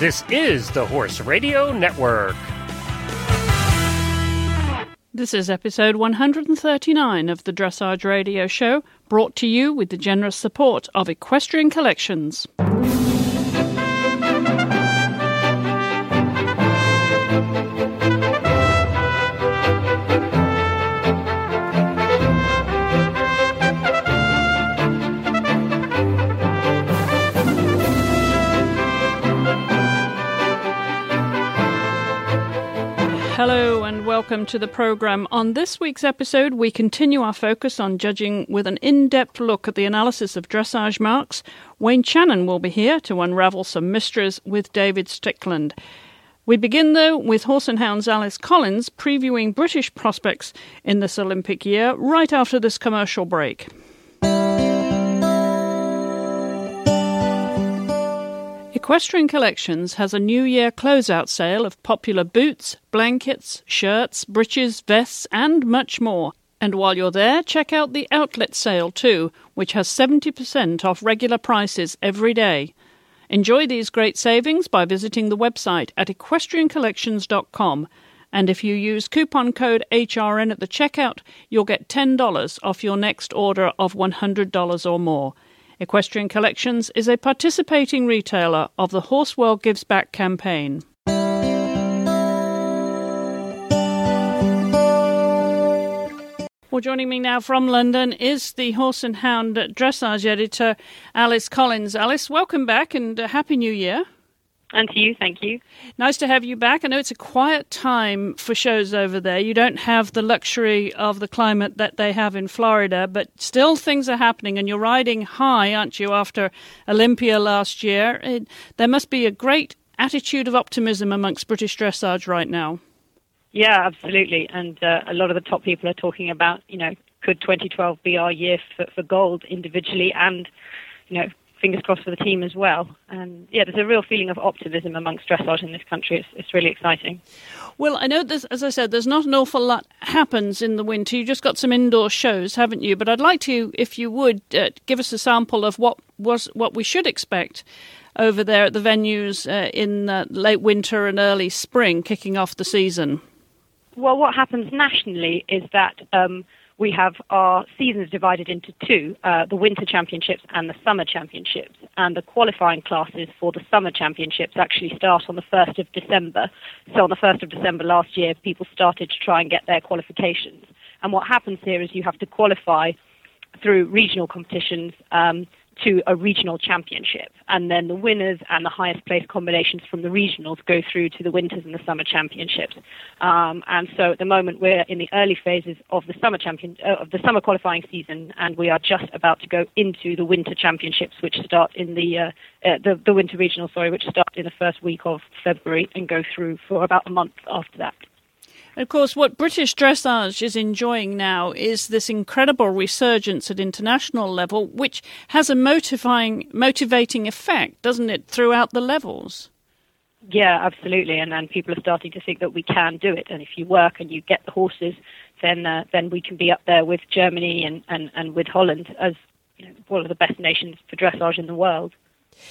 This is the Horse Radio Network. This is episode 139 of the Dressage Radio Show, brought to you with the generous support of Equestrian Collections. Welcome to the program. On this week's episode, we continue our focus on judging with an in depth look at the analysis of dressage marks. Wayne Channon will be here to unravel some mysteries with David Stickland. We begin, though, with Horse and Hounds Alice Collins previewing British prospects in this Olympic year right after this commercial break. Equestrian Collections has a New Year closeout sale of popular boots, blankets, shirts, breeches, vests, and much more. And while you're there, check out the outlet sale too, which has 70% off regular prices every day. Enjoy these great savings by visiting the website at equestriancollections.com. And if you use coupon code HRN at the checkout, you'll get $10 off your next order of $100 or more. Equestrian Collections is a participating retailer of the Horse World Gives Back campaign. Well, joining me now from London is the Horse and Hound dressage editor, Alice Collins. Alice, welcome back and uh, Happy New Year. And to you, thank you. Nice to have you back. I know it's a quiet time for shows over there. You don't have the luxury of the climate that they have in Florida, but still things are happening, and you're riding high, aren't you, after Olympia last year? It, there must be a great attitude of optimism amongst British dressage right now. Yeah, absolutely. And uh, a lot of the top people are talking about, you know, could 2012 be our year for, for gold individually and, you know, fingers crossed for the team as well. And yeah, there's a real feeling of optimism amongst dressage in this country. It's, it's really exciting. Well, I know there's, as I said, there's not an awful lot happens in the winter. You just got some indoor shows, haven't you? But I'd like to, if you would, uh, give us a sample of what was what we should expect over there at the venues uh, in uh, late winter and early spring, kicking off the season. Well, what happens nationally is that. Um, we have our seasons divided into two uh, the Winter Championships and the Summer Championships. And the qualifying classes for the Summer Championships actually start on the 1st of December. So, on the 1st of December last year, people started to try and get their qualifications. And what happens here is you have to qualify through regional competitions um, to a regional championship. And then the winners and the highest place combinations from the regionals go through to the winters and the summer championships. Um, and so at the moment we're in the early phases of the summer champion uh, of the summer qualifying season, and we are just about to go into the winter championships, which start in the uh, uh, the, the winter regional, sorry, which start in the first week of February and go through for about a month after that. Of course, what British dressage is enjoying now is this incredible resurgence at international level, which has a motivating, motivating effect, doesn't it, throughout the levels? Yeah, absolutely, and people are starting to think that we can do it. And if you work and you get the horses, then uh, then we can be up there with Germany and, and, and with Holland as you know, one of the best nations for dressage in the world.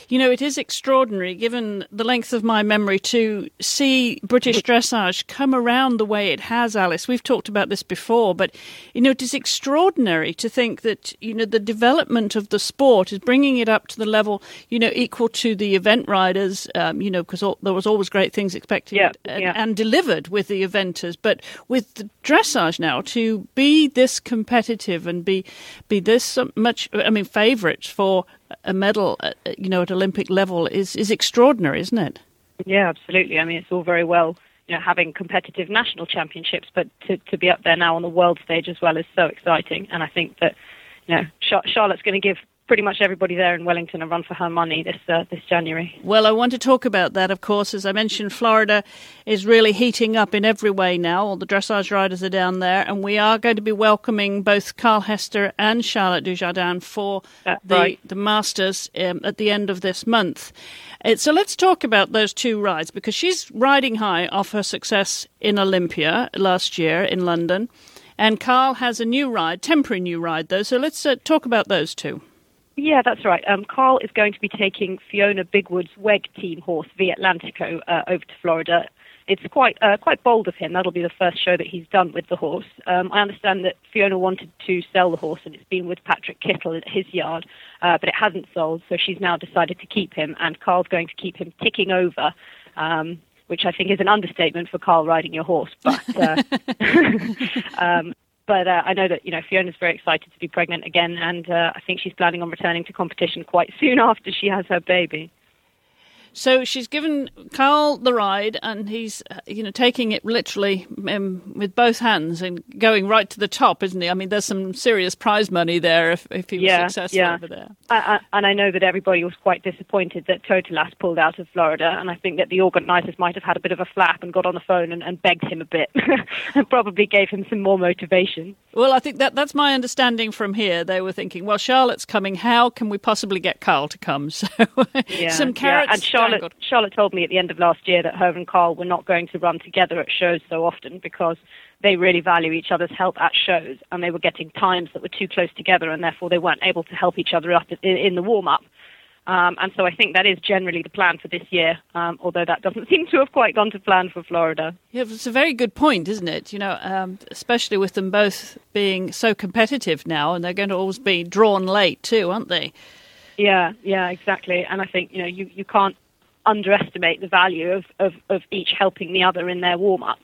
You know, it is extraordinary, given the length of my memory, to see British dressage come around the way it has, Alice. We've talked about this before, but, you know, it is extraordinary to think that, you know, the development of the sport is bringing it up to the level, you know, equal to the event riders, um, you know, because there was always great things expected yeah, and, yeah. and delivered with the eventers. But with the dressage now, to be this competitive and be, be this much, I mean, favourites for a medal, uh, you know, at Olympic level is is extraordinary, isn't it? Yeah, absolutely. I mean, it's all very well, you know, having competitive national championships, but to to be up there now on the world stage as well is so exciting. And I think that, you know, Charlotte's going to give pretty much everybody there in Wellington a run for her money this uh, this January. Well, I want to talk about that, of course. As I mentioned, Florida is really heating up in every way now. All the dressage riders are down there, and we are going to be welcoming both Carl Hester and Charlotte Dujardin for That's the right. the Masters um, at the end of this month. Uh, so let's talk about those two rides because she's riding high off her success in Olympia last year in London. And Carl has a new ride, temporary new ride though. So let's uh, talk about those two. Yeah, that's right. Um, Carl is going to be taking Fiona Bigwood's WEG team horse, Wie Atlantico, uh, over to Florida. It's quite uh, quite bold of him. That'll be the first show that he's done with the horse. Um, I understand that Fiona wanted to sell the horse, and it's been with Patrik Kittel at his yard, uh, but it hasn't sold. So she's now decided to keep him, and Carl's going to keep him ticking over. Um, which I think is an understatement for Carl riding your horse, but uh, um, but uh, I know that you know Fiona's very excited to be pregnant again, and uh, I think she's planning on returning to competition quite soon after she has her baby. So she's given Carl the ride, and he's, uh, you know, taking it literally um, with both hands and going right to the top, isn't he? I mean, there's some serious prize money there if, if he was yeah, successful yeah. over there. I, I, and I know that everybody was quite disappointed that Totilas pulled out of Florida, and I think that the organisers might have had a bit of a flap and got on the phone and, and begged him a bit, and probably gave him some more motivation. Well, I think that that's my understanding from here. They were thinking, well, Charlotte's coming. How can we possibly get Carl to come? So yeah, some carrots. Yeah. Charlotte. Charlotte told me at the end of last year that her and Carl were not going to run together at shows so often because they really value each other's help at shows, and they were getting times that were too close together, and therefore they weren't able to help each other up in, in the warm up. Um, and so I think that is generally the plan for this year, um, although that doesn't seem to have quite gone to plan for Florida. Yeah, it's a very good point, isn't it? You know, um, especially with them both being so competitive now, and they're going to always be drawn late too, aren't they? Yeah, yeah, exactly. And I think you know you, you can't underestimate the value of, of, of each helping the other in their warm up.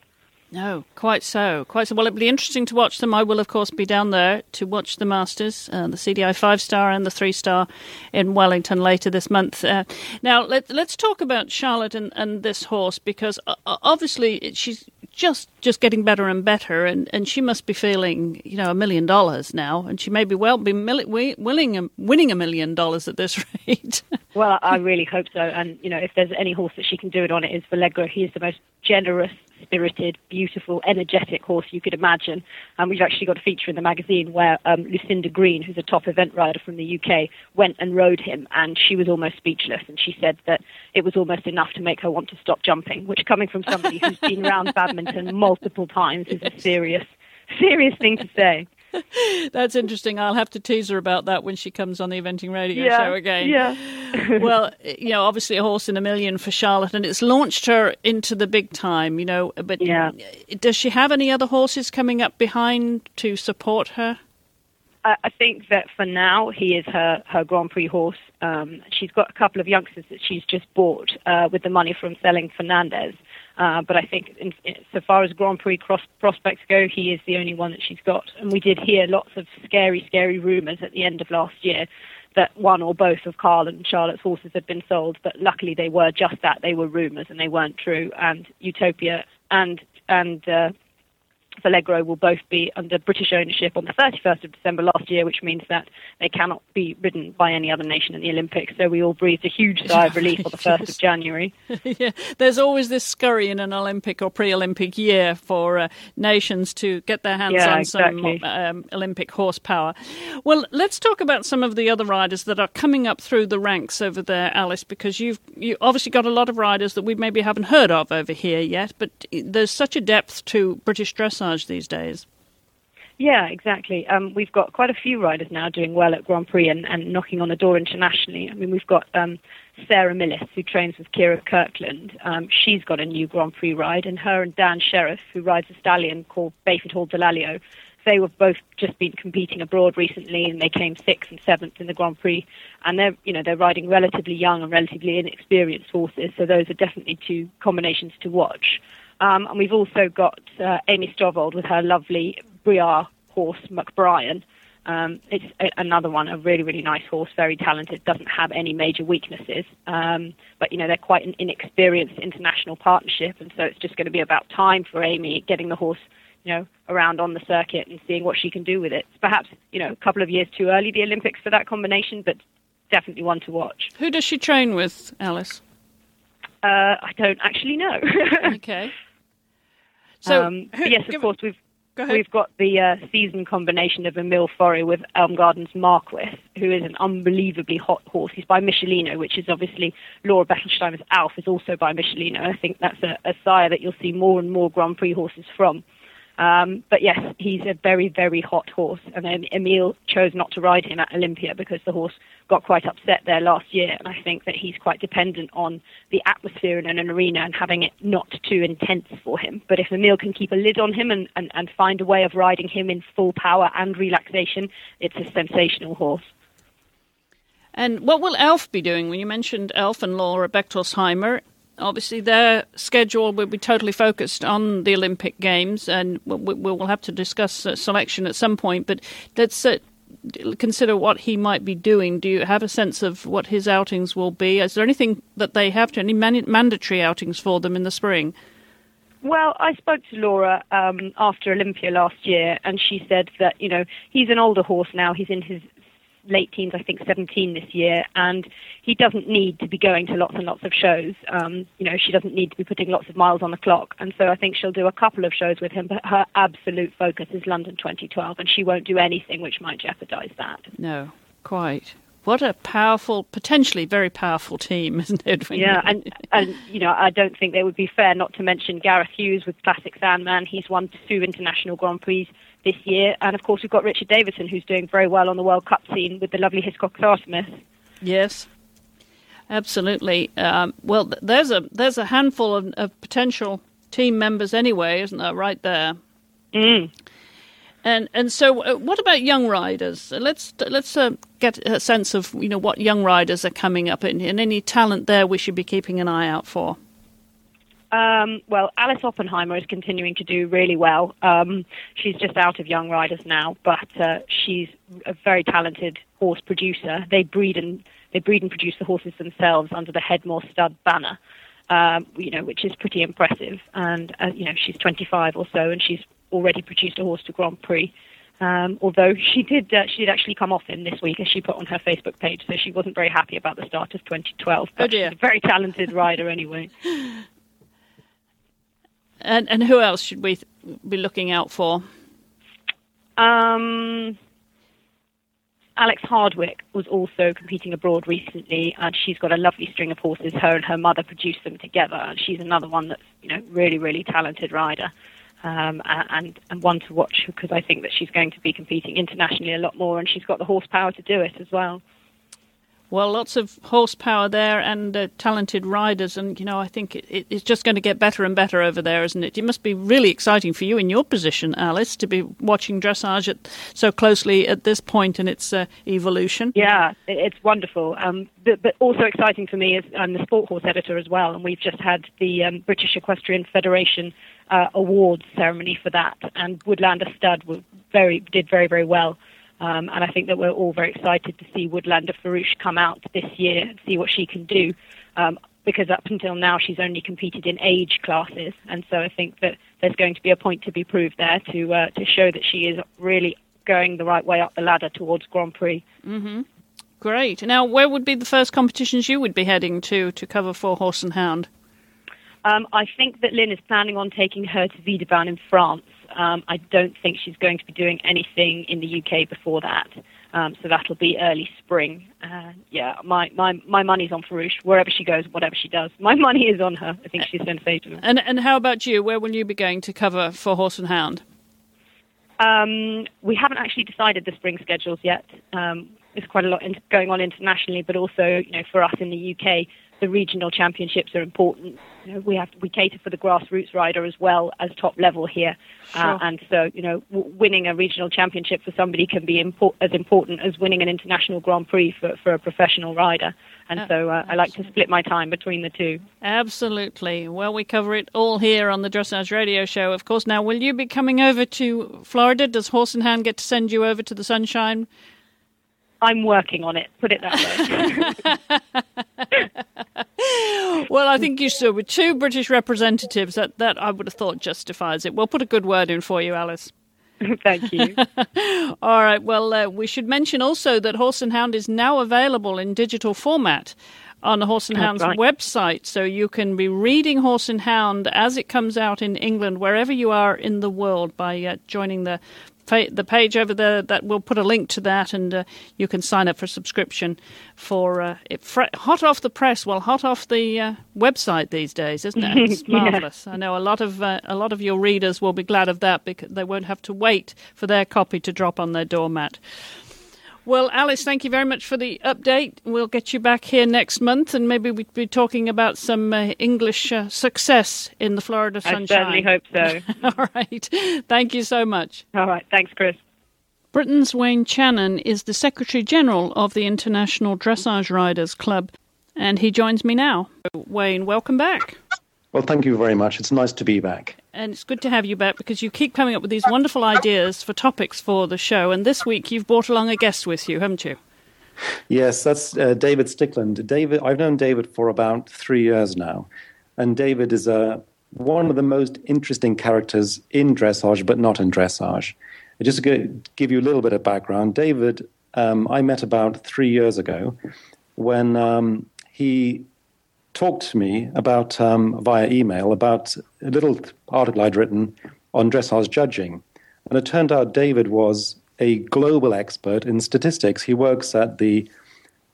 No, quite so. Quite so. Well, it'll be interesting to watch them. I will, of course, be down there to watch the Masters, uh, the CDI five star and the three star in Wellington later this month. Uh, now, let, us talk about Charlotte and, and this horse because uh, obviously she's just just getting better and better, and, and she must be feeling you know a million dollars now, and she may be well be mil- willing winning a million dollars at this rate. well, I really hope so, and you know if there's any horse that she can do it on, it is Valegro. He is the most generous spirited, beautiful, energetic horse you could imagine. And we've actually got a feature in the magazine where um, Lucinda Green, who's a top event rider from the UK, went and rode him, and she was almost speechless. And she said that it was almost enough to make her want to stop jumping, which, coming from somebody who's been around badminton multiple times, is a serious, serious thing to say. That's interesting. I'll have to tease her about that when she comes on the eventing radio yeah, show again. Yeah. well, you know, obviously a horse in a million for Charlotte, and it's launched her into the big time. You know, but yeah. does she have any other horses coming up behind to support her? I think that for now he is her, her Grand Prix horse. Um, she's got a couple of youngsters that she's just bought uh, with the money from selling Fernandez. Uh, but I think, in, in, so far as Grand Prix cross prospects go, he is the only one that she's got. And we did hear lots of scary, scary rumours at the end of last year that one or both of Carl and Charlotte's horses had been sold. But luckily, they were just that; they were rumours and they weren't true. And Uthopia and and uh, Valegro will both be under British ownership on the 31st of December last year, which means that they cannot be ridden by any other nation in the Olympics. So we all breathed a huge sigh of relief on the 1st of January. yeah, there's always this scurry in an Olympic or pre-Olympic year for uh, nations to get their hands yeah, on exactly. some um, Olympic horsepower. Well, let's talk about some of the other riders that are coming up through the ranks over there, Alice, because you've you obviously got a lot of riders that we maybe haven't heard of over here yet, but there's such a depth to British dressage these days. Yeah, exactly. Um, we've got quite a few riders now doing well at Grand Prix and, and knocking on the door internationally. I mean, we've got um, Sarah Millis, who trains with Kyra Kyrklund. Um, she's got a new Grand Prix ride, and her and Dan Sheriff, who rides a stallion called Bayford Hall Delalio, they were both just been competing abroad recently, and they came sixth and seventh in the Grand Prix. And they're, you know, they're riding relatively young and relatively inexperienced horses, so those are definitely two combinations to watch. Um, and we've also got uh, Amy Stovold with her lovely Briar horse, McBrien. Um, it's a, another one, a really, really nice horse, very talented, doesn't have any major weaknesses. Um, but, you know, they're quite an inexperienced international partnership, and so it's just going to be about time for Amy getting the horse, you know, around on the circuit and seeing what she can do with it. It's perhaps, you know, a couple of years too early, the Olympics, for that combination, but definitely one to watch. Who does she train with, Alice? Uh, I don't actually know. okay. So um, yes, of course we've go we've got the uh, season combination of Emile Faurie with Elmegardens Marquis, who is an unbelievably hot horse. He's by Michellino, which is obviously Laura Bechtolsheimer's Alf is also by Michellino. I think that's a, a sire that you'll see more and more Grand Prix horses from. Um, but yes, he's a very, very hot horse. And then Emil chose not to ride him at Olympia because the horse got quite upset there last year. And I think that he's quite dependent on the atmosphere in an arena and having it not too intense for him. But if Emil can keep a lid on him and, and, and find a way of riding him in full power and relaxation, it's a sensational horse. And what will Elf be doing? When you mentioned Elf and Laura Bechtolsheimer, obviously their schedule will be totally focused on the Olympic Games, and we will have to discuss uh, selection at some point. But let's uh, consider what he might be doing. Do you have a sense of what his outings will be? Is there anything that they have to any man- mandatory outings for them in the spring? Well, I spoke to Laura um, after Olympia last year, and she said that you know he's an older horse now. He's in his late teens, I think 17 this year, and he doesn't need to be going to lots and lots of shows. Um, you know, she doesn't need to be putting lots of miles on the clock, and so I think she'll do a couple of shows with him. But her absolute focus is London 2012, and she won't do anything which might jeopardise that. No, quite. What a powerful, potentially very powerful team, isn't it? Yeah, and and you know, I don't think it would be fair not to mention Gareth Hughes with Classic Sandman. He's won two international Grand Prix this year. And of course, we've got Richard Davison, who's doing very well on the World Cup scene with the lovely Hiscox Smith. Yes, absolutely. Um, well, there's a there's a handful of, of, potential team members anyway, isn't there? Right there. Mm. And and so, uh, what about young riders? Let's let's uh, get a sense of you know what young riders are coming up and, and any talent there we should be keeping an eye out for. Um, well, Alice Oppenheimer is continuing to do really well. Um, she's just out of Young Riders now, but uh, she's a very talented horse producer. They breed and they breed and produce the horses themselves under the Headmore Stud banner, um, you know, which is pretty impressive. And uh, you know, she's 25 or so, and she's already produced a horse to Grand Prix. Um, although she did, uh, she did actually come off him this week, as she put on her Facebook page. So she wasn't very happy about the start of 2012. But oh dear. she's a very talented rider anyway. And and who else should we be looking out for? Um, Alex Hardwick was also competing abroad recently, and she's got a lovely string of horses. Her and her mother produced them together, and she's another one that's you know really really talented rider, um, and and one to watch because I think that she's going to be competing internationally a lot more, and she's got the horsepower to do it as well. Well, lots of horsepower there and uh, talented riders, and you know I think it, it's just going to get better and better over there, isn't it? It must be really exciting for you in your position, Alice, to be watching dressage at, so closely at this point in its uh, evolution. Yeah, it's wonderful, um, but, but, also exciting for me is I'm the sport horse editor as well, and we've just had the um, British Equestrian Federation uh, awards ceremony for that, and Woodlander Stud very did very very well. Um, and I think that we're all very excited to see Woodlander Farouche come out this year and see what she can do. Um, because up until now she's only competed in age classes, and so I think that there's going to be a point to be proved there to uh, to show that she is really going the right way up the ladder towards Grand Prix. Mm-hmm. Great. Now, where would be the first competitions you would be heading to to cover for Horse and Hound? Um, I think that Lynn is planning on taking her to Vidauban in France um, I don't think she's going to be doing anything in the UK before that. Um, so that'll be early spring. Uh, yeah, my, my, my money's on Farouche. Wherever she goes, whatever she does, my money is on her. I think she's sensational. And and how about you? Where will you be going to cover for Horse and Hound? Um, we haven't actually decided the spring schedules yet. Um, there's quite a lot in, going on internationally, but also you know for us in the UK, the regional championships are important. You know, we have we cater for the grassroots rider as well as top level here, uh, sure. uh, and so you know w- winning a regional championship for somebody can be impor- as important as winning an international Grand Prix for, for a professional rider. And uh, so uh, I like to split my time between the two. Absolutely. Well, we cover it all here on the Dressage Radio Show, of course. Now, will you be coming over to Florida? Does Horse and Hound get to send you over to the sunshine? I'm working on it. Put it that way. well, I think you should. With two British representatives, that that I would have thought justifies it. We'll put a good word in for you, Alice. Thank you. All right. Well, uh, we should mention also that Horse and Hound is now available in digital format on the Horse and Hound's right. website. So you can be reading Horse and Hound as it comes out in England, wherever you are in the world, by uh, joining the the page over there that we'll put a link to that, and uh, you can sign up for subscription for uh, it, hot off the press. Well, hot off the uh, website these days, isn't it? It's marvelous. yeah. I know a lot of uh, a lot of your readers will be glad of that because they won't have to wait for their copy to drop on their doormat. Well, Alice, thank you very much for the update. We'll get you back here next month, and maybe we'll be talking about some uh, English uh, success in the Florida sunshine. I certainly hope so. All right. Thank you so much. All right. Thanks, Chris. Britain's Wayne Channon is the Secretary General of the International Dressage Riders Club, and he joins me now. Wayne, welcome back. Well, thank you very much. It's nice to be back and it's good to have you back because you keep coming up with these wonderful ideas for topics for the show. And this week you've brought along a guest with you, haven't you? Yes, that's uh, David Stickland. David, I've known David for about three years now, and David is uh, one of the most interesting characters in dressage, but not in dressage. Just to give you a little bit of background, David, um, I met about three years ago when um, he talked to me about um, via email about a little article I'd written on dressage judging, and it turned out David was a global expert in statistics. He works at the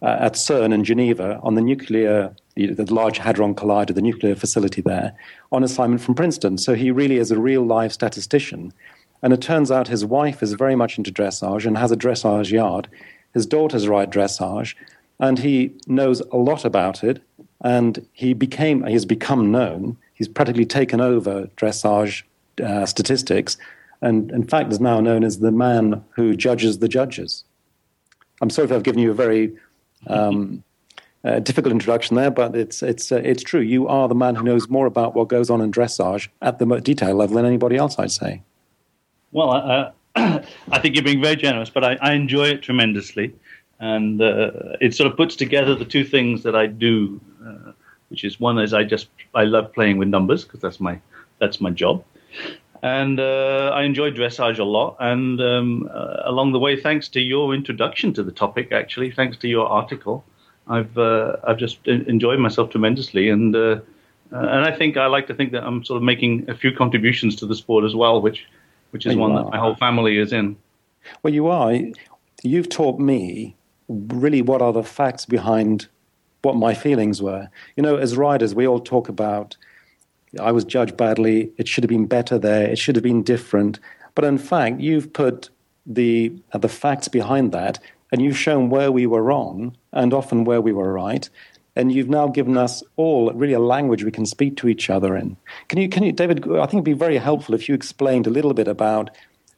uh, at CERN in Geneva on the nuclear, the, Large Hadron Collider, the nuclear facility there, on assignment from Princeton. So he really is a real live statistician. And it turns out his wife is very much into dressage and has a dressage yard. His daughters ride dressage, and he knows a lot about it and he became he has become known. He's practically taken over dressage uh, statistics, and in fact is now known as the man who judges the judges. I'm sorry if I've given you a very um, uh, difficult introduction there, but it's it's uh, it's true. You are the man who knows more about what goes on in dressage at the detail level than anybody else, I'd say. Well, uh, I think you're being very generous, but I, I enjoy it tremendously and uh, it sort of puts together the two things that I do, which is one is I just I love playing with numbers because that's my that's my job, and uh, I enjoy dressage a lot. And um, uh, along the way, thanks to your introduction to the topic, actually, thanks to your article, I've uh, I've just enjoyed myself tremendously, and uh, and I think I like to think that I'm sort of making a few contributions to the sport as well, which which is one are. that my whole family is in. Well, you are. You've taught me really what are the facts behind what my feelings were. You know, as riders, we all talk about I was judged badly, it should have been better there, it should have been different. But in fact, you've put the uh, the facts behind that, and you've shown where we were wrong and often where we were right. And you've now given us all really a language we can speak to each other in. Can you, can you, David? I think it'd be very helpful if you explained a little bit about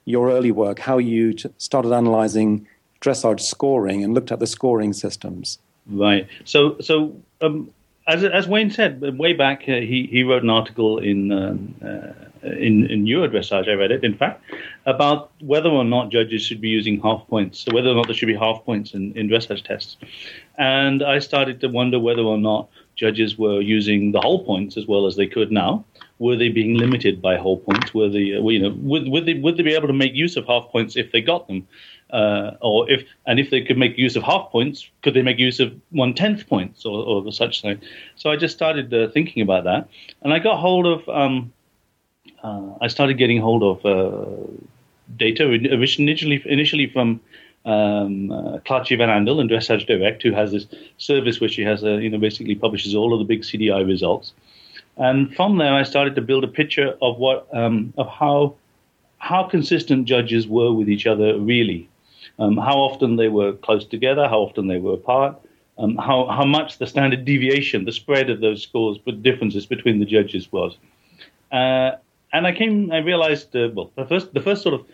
your early work, how you started analyzing dressage scoring and looked at the scoring systems. Right. So, so um, as as Wayne said, way back, uh, he he wrote an article in um, uh, in in Eurodressage. I read it, in fact, about whether or not judges should be using half points, so whether or not there should be half points in, in dressage tests. And I started to wonder whether or not judges were using the whole points as well as they could now. Were they being limited by whole points? Were they, uh, you know, would, would they would they be able to make use of half points if they got them? Uh, or if and if they could make use of half points, could they make use of one tenth points or, or such thing? So I just started uh, thinking about that, and I got hold of. Um, uh, I started getting hold of uh, data initially initially from um, uh, van Andel and Dressage Direct, who has this service where she has, a, you know, basically publishes all of the big CDI results. And from there, I started to build a picture of what um, of how how consistent judges were with each other really um, how often they were close together, how often they were apart, um, how, how much the standard deviation, the spread of those scores, but differences between the judges was. Uh, and I came, I realized, uh, well, the first, the first sort of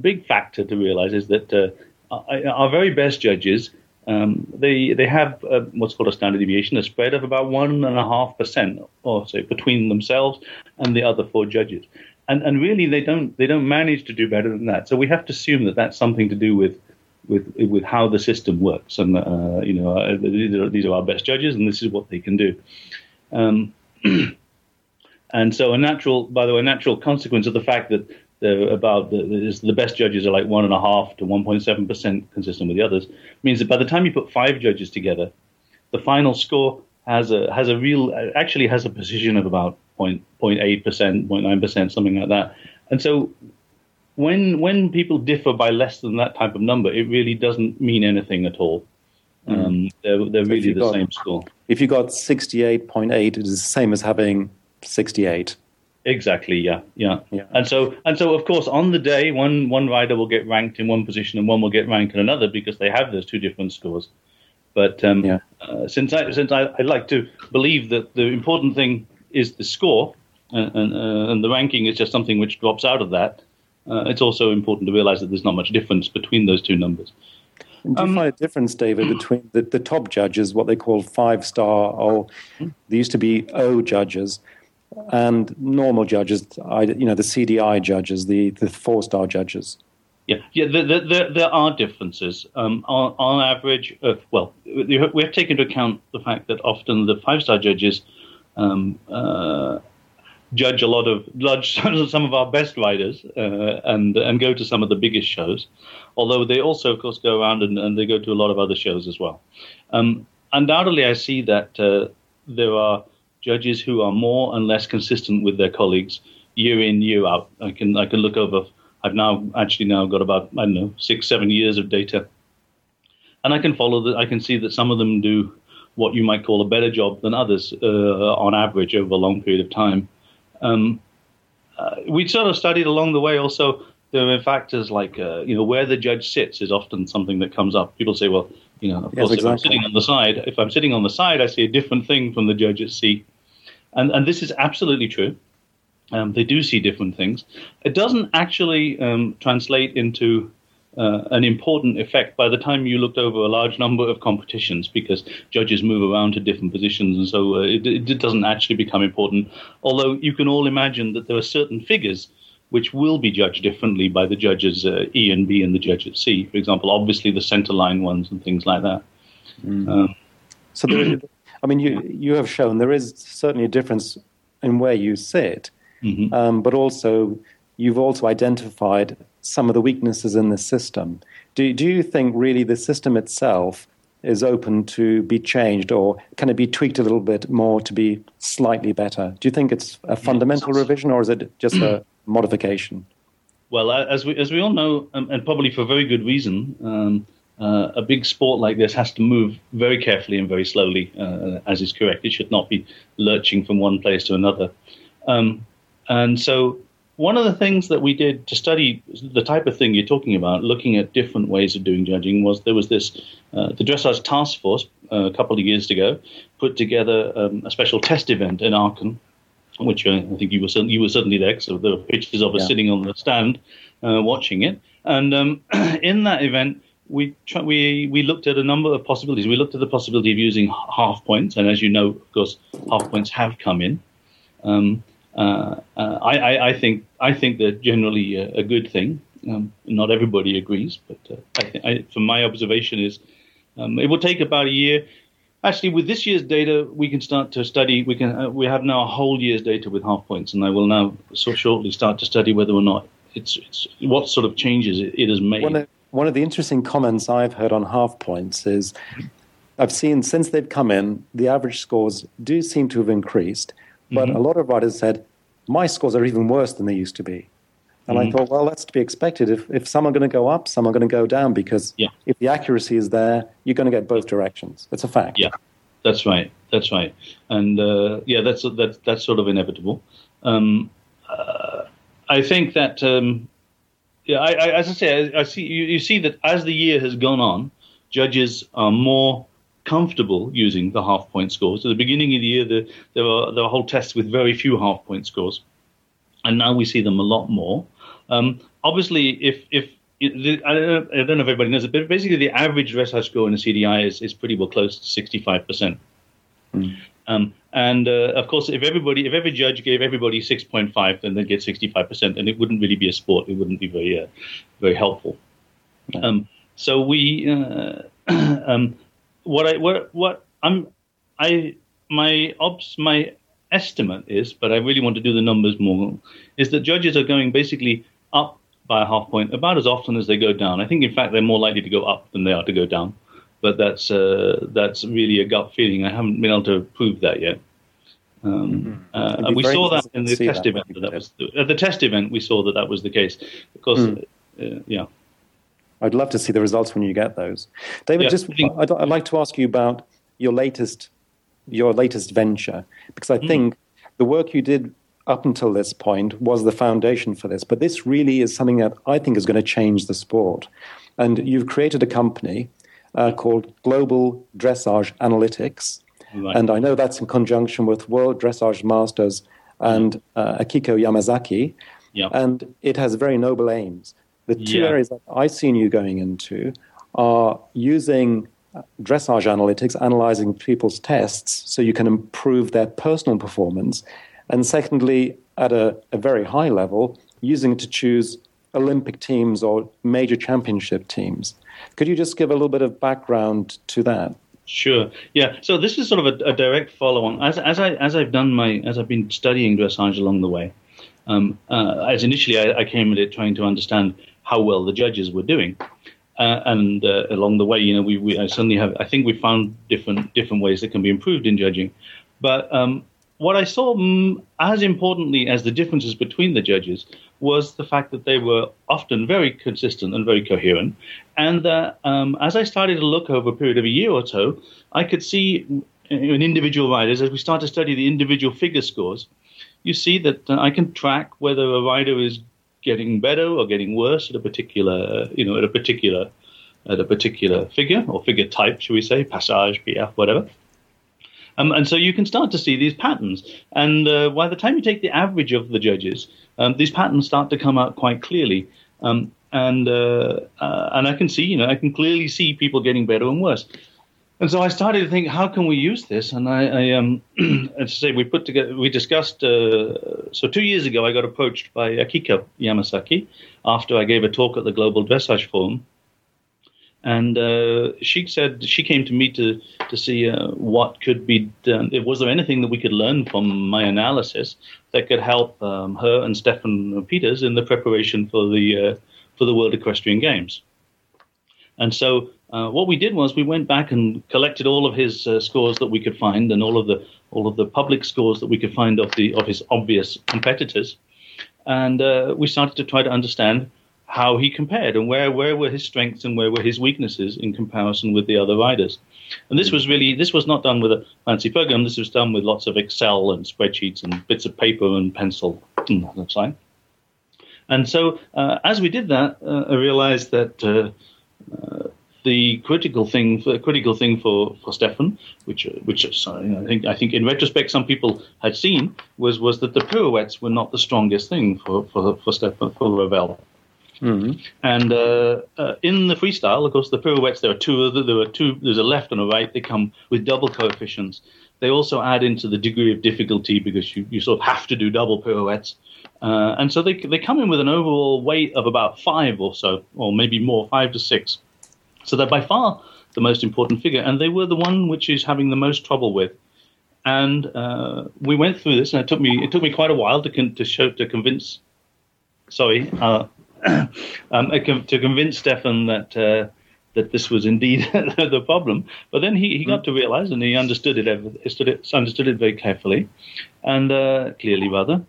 big factor to realize is that uh, our very best judges, um, they they have uh, what's called a standard deviation, a spread of about one and a half percent or so between themselves and the other four judges and and really they don't they don't manage to do better than that. So we have to assume that that's something to do with with with how the system works, and uh, you know uh, these, are, these are our best judges, and this is what they can do. Um, and so a natural, by the way, a natural consequence of the fact that the, about the, the best judges are like one and a half to 1.7 percent consistent with the others means that by the time you put five judges together, the final score has a has a real actually has a precision of about 0.8 percent, 0.9 percent, something like that. And so when when people differ by less than that type of number, it really doesn't mean anything at all. Mm. Um, they're, they're really the got, same score. If you got 68.8, it is the same as having 68. Exactly. Yeah, yeah. Yeah. And so and so of course on the day one one rider will get ranked in one position and one will get ranked in another because they have those two different scores. But um, yeah. uh, since I since I, I like to believe that the important thing is the score and and, uh, and the ranking is just something which drops out of that. Uh, it's also important to realize that there's not much difference between those two numbers. And do you um, find a difference, David, between the, the top judges, what they call five star, or there used to be O judges, and normal judges, you know, the CDI judges, the, the four star judges? Yeah, yeah. The, the, the, there are differences. Um, on, on, average, uh, well, we have to take into account the fact that often the five star judges um, uh, judge a lot of judge some of our best riders uh, and and go to some of the biggest shows. Although they also, of course, go around and, and they go to a lot of other shows as well. Um, undoubtedly, I see that uh, there are judges who are more and less consistent with their colleagues year in year out. I can I can look over. I've now actually now got about I don't know six seven years of data, and I can follow that. I can see that some of them do what you might call a better job than others uh, on average over a long period of time. Um, uh, we sort of studied along the way also there are factors like uh, you know where the judge sits is often something that comes up. People say, well, you know, of yes, course, exactly. if I'm sitting on the side, if I'm sitting on the side, I see a different thing from the judge at seat, and and this is absolutely true. Um, they do see different things. It doesn't actually um, translate into uh, an important effect by the time you looked over a large number of competitions because judges move around to different positions and so uh, it, it, doesn't actually become important. Although you can all imagine that there are certain figures which will be judged differently by the judges uh, E and B and the judge at C. For example, obviously the center line ones and things like that. Mm. Um, so, there, I mean, you you have shown there is certainly a difference in where you sit, mm-hmm. um, but also you've also identified some of the weaknesses in the system. Do, do you think really the system itself is open to be changed or can it be tweaked a little bit more to be slightly better? Do you think it's a fundamental revision or is it just a modification? Well, as we, as we all know, um, and probably for very good reason, um, uh, a big sport like this has to move very carefully and very slowly, uh, as is correct. It should not be lurching from one place to another. Um, and so one of the things that we did to study the type of thing you're talking about, looking at different ways of doing judging, was there was this uh, the dressage task force uh, a couple of years ago put together um, a special test event in Aachen, which uh, I think you were you were certainly there. So there were pictures of us yeah. sitting on the stand uh, watching it, and um, in that event. We, try, we we looked at a number of possibilities. We looked at the possibility of using half points, and as you know, of course, half points have come in. Um, uh, uh, I, I, I, think I think they're generally a, a good thing. Um, not everybody agrees, but uh, I, I, from my observation is um, it will take about a year. Actually, with this year's data, we can start to study. We can uh, we have now a whole year's data with half points, and I will now so shortly start to study whether or not it's, it's what sort of changes it, it has made. One of, one of the interesting comments I've heard on half points is I've seen since they've come in, the average scores do seem to have increased. But mm-hmm. a lot of writers said, my scores are even worse than they used to be. And mm-hmm. I thought, well, that's to be expected. If, if some are going to go up, some are going to go down because yeah. if the accuracy is there, you're going to get both directions. It's a fact. Yeah, that's right. That's right. And uh, yeah, that's, that's, that's sort of inevitable. Um, uh, I think that, um, yeah, I, I, as I say, I, I see you, you see that as the year has gone on, judges are more comfortable using the half point scores. At the beginning of the year, the, there were there were whole tests with very few half point scores, and now we see them a lot more. Um, obviously, if if I don't, I don't know if everybody knows it, but basically the average dressage score in a CDI is, is pretty well close to 65%. Mm. Um, and uh, of course, if everybody, if every judge gave everybody 6.5, then they'd get 65%, and it wouldn't really be a sport. It wouldn't be very, uh, very helpful. Um, so we, uh, um, what I what what I'm I my ops my estimate is, but I really want to do the numbers more, is that judges are going basically up by a half point about as often as they go down. I think, in fact, they're more likely to go up than they are to go down. But that's uh, that's really a gut feeling. I haven't been able to prove that yet. Um, uh, and we saw that in the test that event. That, was the, at the test event. We saw that that was the case. Of course, uh, yeah. I'd love to see the results when you get those, David. Yeah, just I'd, I'd like to ask you about your latest your latest venture because I think the work you did up until this point was the foundation for this, but this really is something that I think is going to change the sport. And you've created a company uh, called Global Dressage Analytics, Right. and I know that's in conjunction with World Dressage Masters and uh, Akiko Yamazaki, Yeah. and it has very noble aims. The two Yeah. areas that I've seen you going into are using uh, dressage analytics, analyzing people's tests so you can improve their personal performance. And secondly, at a, a very high level, using it to choose Olympic teams or major championship teams. Could you just give a little bit of background to that? Sure. Yeah. So this is sort of a, a direct follow-on. As, as I as I've done my as I've been studying dressage along the way. Um, uh, as initially I, I came at it trying to understand how well the judges were doing, uh, and uh, along the way, you know, we, we I suddenly have I think we found different different ways that can be improved in judging. But um, what I saw mm, as importantly as the differences between the judges was the fact that they were often very consistent and very coherent, and that um, as I started to look over a period of a year or so, I could see in individual riders as we start to study the individual figure scores, you see that uh, I can track whether a rider is getting better or getting worse at a particular, you know, at a particular, at a particular figure or figure type, should we say, passage, piaffe, whatever. Um, and so you can start to see these patterns. And uh, by the time you take the average of the judges, um, these patterns start to come out quite clearly. Um, and uh, uh, and I can see, you know, I can clearly see people getting better and worse. And so I started to think, how can we use this? And I, I um, as I say, we put together, we discussed. Uh, so two years ago, I got approached by Akiko Yamazaki after I gave a talk at the Global Dressage Forum, and uh, she said she came to me to to see uh, what could be done. Was there anything that we could learn from my analysis that could help um, her and Steffen Peters in the preparation for the uh, for the World Equestrian Games? And so uh, what we did was we went back and collected all of his uh, scores that we could find and all of the all of the public scores that we could find of the of his obvious competitors, and uh, we started to try to understand how he compared and where where were his strengths and where were his weaknesses in comparison with the other riders. And this was really this was not done with a fancy program. This was done with lots of Excel and spreadsheets and bits of paper and pencil and fine. And so uh, as we did that, uh, I realized that. The critical thing, the critical thing for, for Steffen, which which sorry, I think I think in retrospect some people had seen was was that the pirouettes were not the strongest thing for for for Steffen for Ravel. And uh, uh, in the freestyle, of course, the pirouettes there are two. There are two. There's a left and a right. They come with double coefficients. They also add into the degree of difficulty because you, you sort of have to do double pirouettes. Uh, and so they they come in with an overall weight of about five or so, or maybe more, five to six. So they're by far the most important figure, and they were the one which is having the most trouble with. And uh, we went through this, and it took me it took me quite a while to con- to show to convince. Sorry, uh, um, to convince Steffen that uh, that this was indeed the problem. But then he, he got to realize, and he understood it, understood it understood it very carefully, and uh, clearly rather.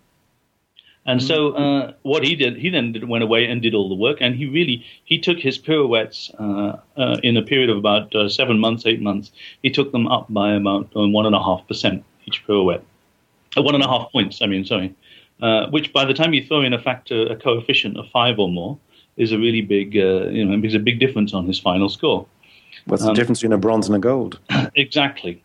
And so uh, what he did, he then did, went away and did all the work, and he really he took his pirouettes uh, uh, in a period of about uh, seven months, eight months. He took them up by about uh, one and a half percent each pirouette, uh, one and a half points. I mean, sorry, uh, which by the time you throw in a factor, a coefficient of five or more, is a really big, uh, you know, makes a big difference on his final score. What's the difference between a bronze and a gold? exactly.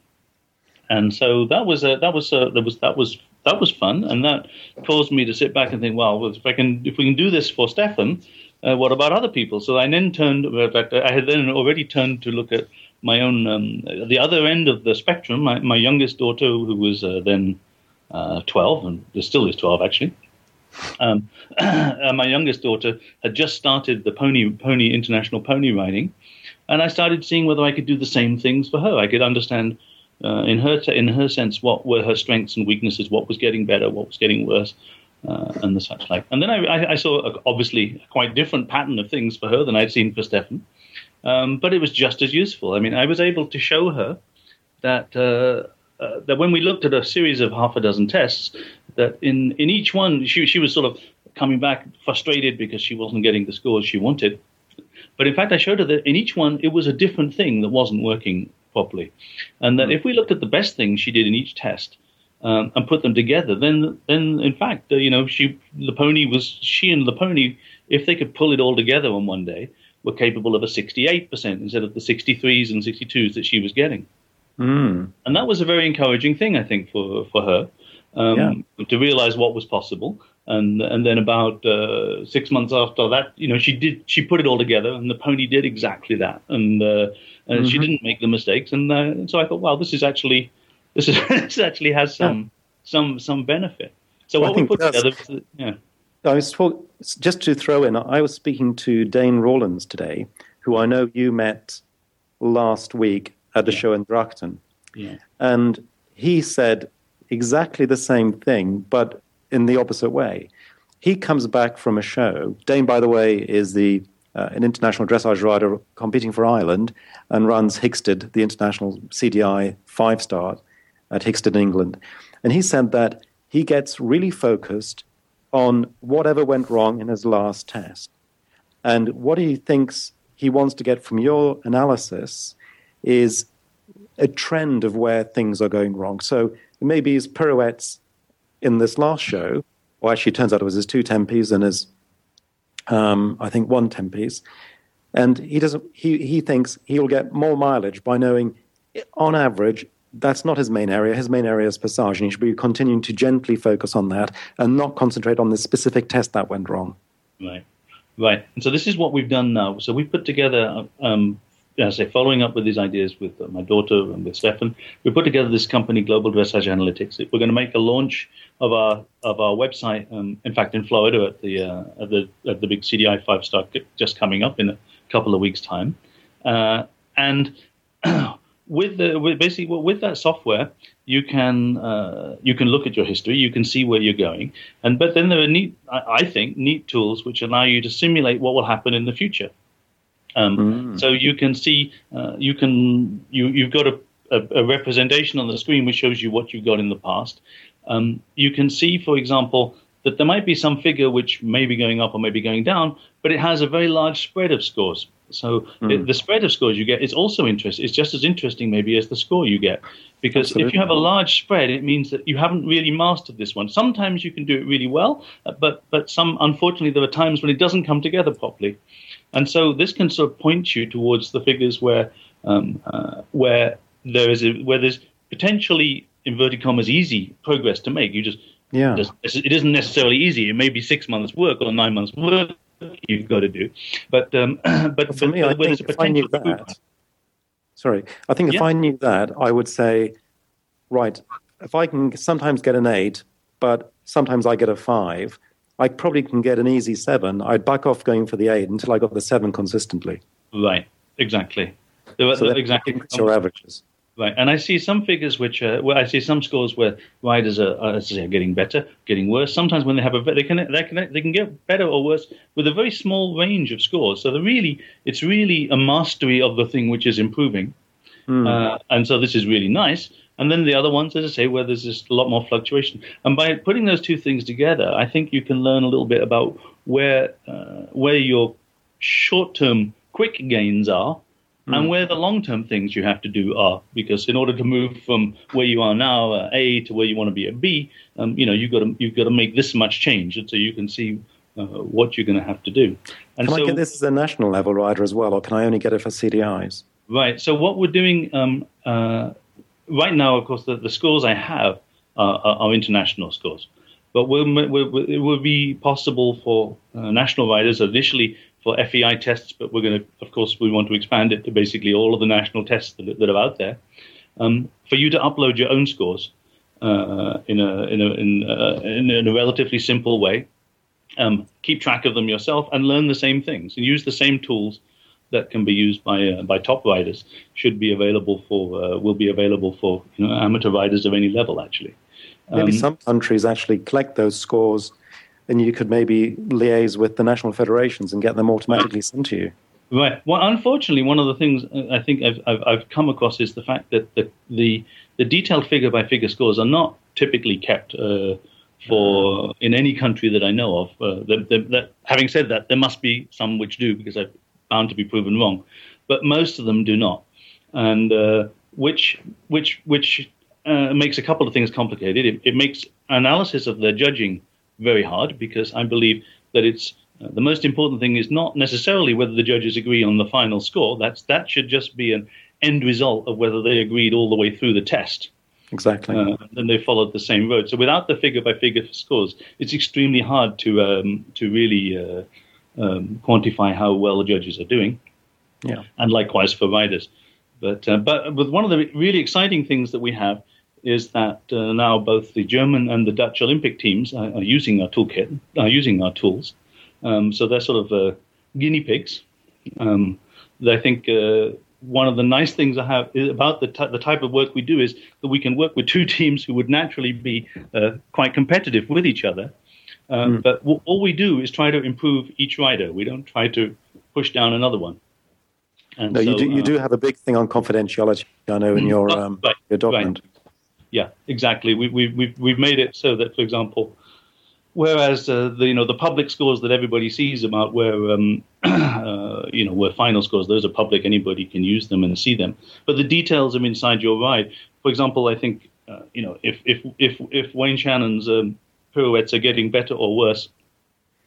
And so that was uh, that was uh, that was that was that was fun, and that caused me to sit back and think, well, if I can if we can do this for Steffen, uh, what about other people? So I then turned. In fact, I had then already turned to look at my own um, the other end of the spectrum. My, my youngest daughter, who was uh, then uh, twelve, and still is twelve actually. Um, uh, my youngest daughter had just started the pony pony international pony riding, and I started seeing whether I could do the same things for her. I could understand uh, in her in her sense what were her strengths and weaknesses, what was getting better, what was getting worse, uh, and the such like. And then I, I, I saw a, obviously a quite different pattern of things for her than I'd seen for Steffen, um, but it was just as useful. I mean, I was able to show her that uh, uh, that when we looked at a series of half a dozen tests, that in, in each one, she, she was sort of coming back frustrated because she wasn't getting the scores she wanted. But in fact, I showed her that in each one, it was a different thing that wasn't working properly. And that mm. if we looked at the best things she did in each test, um, and put them together, then then in fact, uh, you know, she the pony was she and the pony, if they could pull it all together on one day, were capable of a 68% instead of the 63s and 62s that she was getting. Mm. And that was a very encouraging thing, I think, for for her um, yeah. to realize what was possible. And and then about uh, six months after that, you know, she did she put it all together, and the pony did exactly that, and uh, and mm-hmm. she didn't make the mistakes. And, uh, and so I thought, wow, this is actually this is this actually has some yeah. some some benefit. So well, what we put together, yeah. I was talk, just to throw in. I was speaking to Dane Rawlins today, who I know you met last week at the yeah. show in Drachten, yeah. and he said exactly the same thing, but in the opposite way. He comes back from a show. Dane, by the way, is the uh, an international dressage rider competing for Ireland and runs Hickstead, the international CDI five star at Hickstead, England. And he said that he gets really focused on whatever went wrong in his last test. And what he thinks he wants to get from your analysis is a trend of where things are going wrong. So maybe his pirouettes in this last show, or actually, turns out it was his two tempies and his, um, I think, one tempies. And he doesn't. He he thinks he'll get more mileage by knowing, on average, that's not his main area. His main area is passage, and he should be continuing to gently focus on that and not concentrate on this specific test that went wrong. Right, right. And so this is what we've done now. So we put together, um, I say, following up with these ideas with uh, my daughter and with Steffen, we put together this company, Global Dressage Analytics. We're going to make a launch of our of our website. Um, in fact, in Florida at the uh, at the at the big CDI five star just coming up in a couple of weeks' time, uh, and with the with basically with that software, you can uh, you can look at your history, you can see where you're going, and but then there are neat, I think, neat tools which allow you to simulate what will happen in the future. Um, mm. So you can see, uh, you can you you've got a, a, a, representation on the screen which shows you what you've got in the past. Um, you can see, for example, that there might be some figure which may be going up or may be going down, but it has a very large spread of scores. So mm. it, the spread of scores you get is also interesting. It's just as interesting maybe as the score you get, because Absolutely. if you have a large spread, it means that you haven't really mastered this one. Sometimes you can do it really well, uh, but but some unfortunately there are times when it doesn't come together properly, and so this can sort of point you towards the figures where um, uh, where there is a, where there's potentially inverted commas easy progress to make. You just yeah. It isn't necessarily easy. It may be six months' work or nine months' work you've got to do. But um, but, for me, I think if I knew that, sorry, I think if yeah. I knew that, I would say, right, if I can sometimes get an eight, but sometimes I get a five, I probably can get an easy seven. I'd back off going for the eight until I got the seven consistently. Right, exactly. So exactly. Your averages. Right, and I see some figures which are, well, I see some scores where riders are, are say, getting better, getting worse. Sometimes when they have a they can they can they can get better or worse with a very small range of scores. So really, it's really a mastery of the thing which is improving, mm. uh, and so this is really nice. And then the other ones, as I say, where there's just a lot more fluctuation. And by putting those two things together, I think you can learn a little bit about where uh, where your short-term quick gains are mm. and where the long term things you have to do are. Because in order to move from where you are now, uh, A, to where you want to be at B, um, you know, you've got to you've got to make this much change, and so you can see uh, what you're going to have to do. And can so, I get this as a national level rider as well, or can I only get it for CDIs? Right. So what we're doing um, uh, right now, of course, the, the scores I have are, are international scores. But we'll, we'll, it will be possible for uh, national riders initially for FEI tests, but we're going to, of course, we want to expand it to basically all of the national tests that, that are out there. Um, for you to upload your own scores uh, in, a, in, a, in, uh, in, a, relatively simple way, um, keep track of them yourself, and learn the same things and use the same tools that can be used by uh, by top riders should be available for uh, will be available for you know, amateur riders of any level actually. Um, Maybe some countries actually collect those scores and you could maybe liaise with the national federations and get them automatically sent to you. Right. Well, unfortunately, one of the things uh, I think I've, I've, I've come across is the fact that the the, the detailed figure by figure scores are not typically kept uh, for in any country that I know of. Uh, the, the, the, having said that, there must be some which do because I'm bound to be proven wrong, but most of them do not, and uh, which which which uh, makes a couple of things complicated. It, it makes analysis of their judging very hard because I believe that it's uh, the most important thing is not necessarily whether the judges agree on the final score. That's that should just be an end result of whether they agreed all the way through the test. Exactly. Uh, and they followed the same road. So without the figure by figure scores, it's extremely hard to um, to really uh, um, quantify how well the judges are doing. Yeah. And likewise for riders. But uh, but with one of the really exciting things that we have is that uh, now both the German and the Dutch Olympic teams are, are using our toolkit, are using our tools. Um, so they're sort of uh, guinea pigs. Um, I think uh, one of the nice things I have about the, t- the type of work we do is that we can work with two teams who would naturally be uh, quite competitive with each other. Mm. But w- all we do is try to improve each rider. We don't try to push down another one. And no, so, you do. You uh, do have a big thing on confidentiality. I know in your um, right, your document. Right. Yeah, exactly. We, we, we've we've made it so that, for example, Whereas uh, the you know the public scores that everybody sees about where um, uh, you know where final scores those are public anybody can use them and see them but the details are inside your ride. For example, I think uh, you know if if if if Wayne Channon's um, pirouettes are getting better or worse,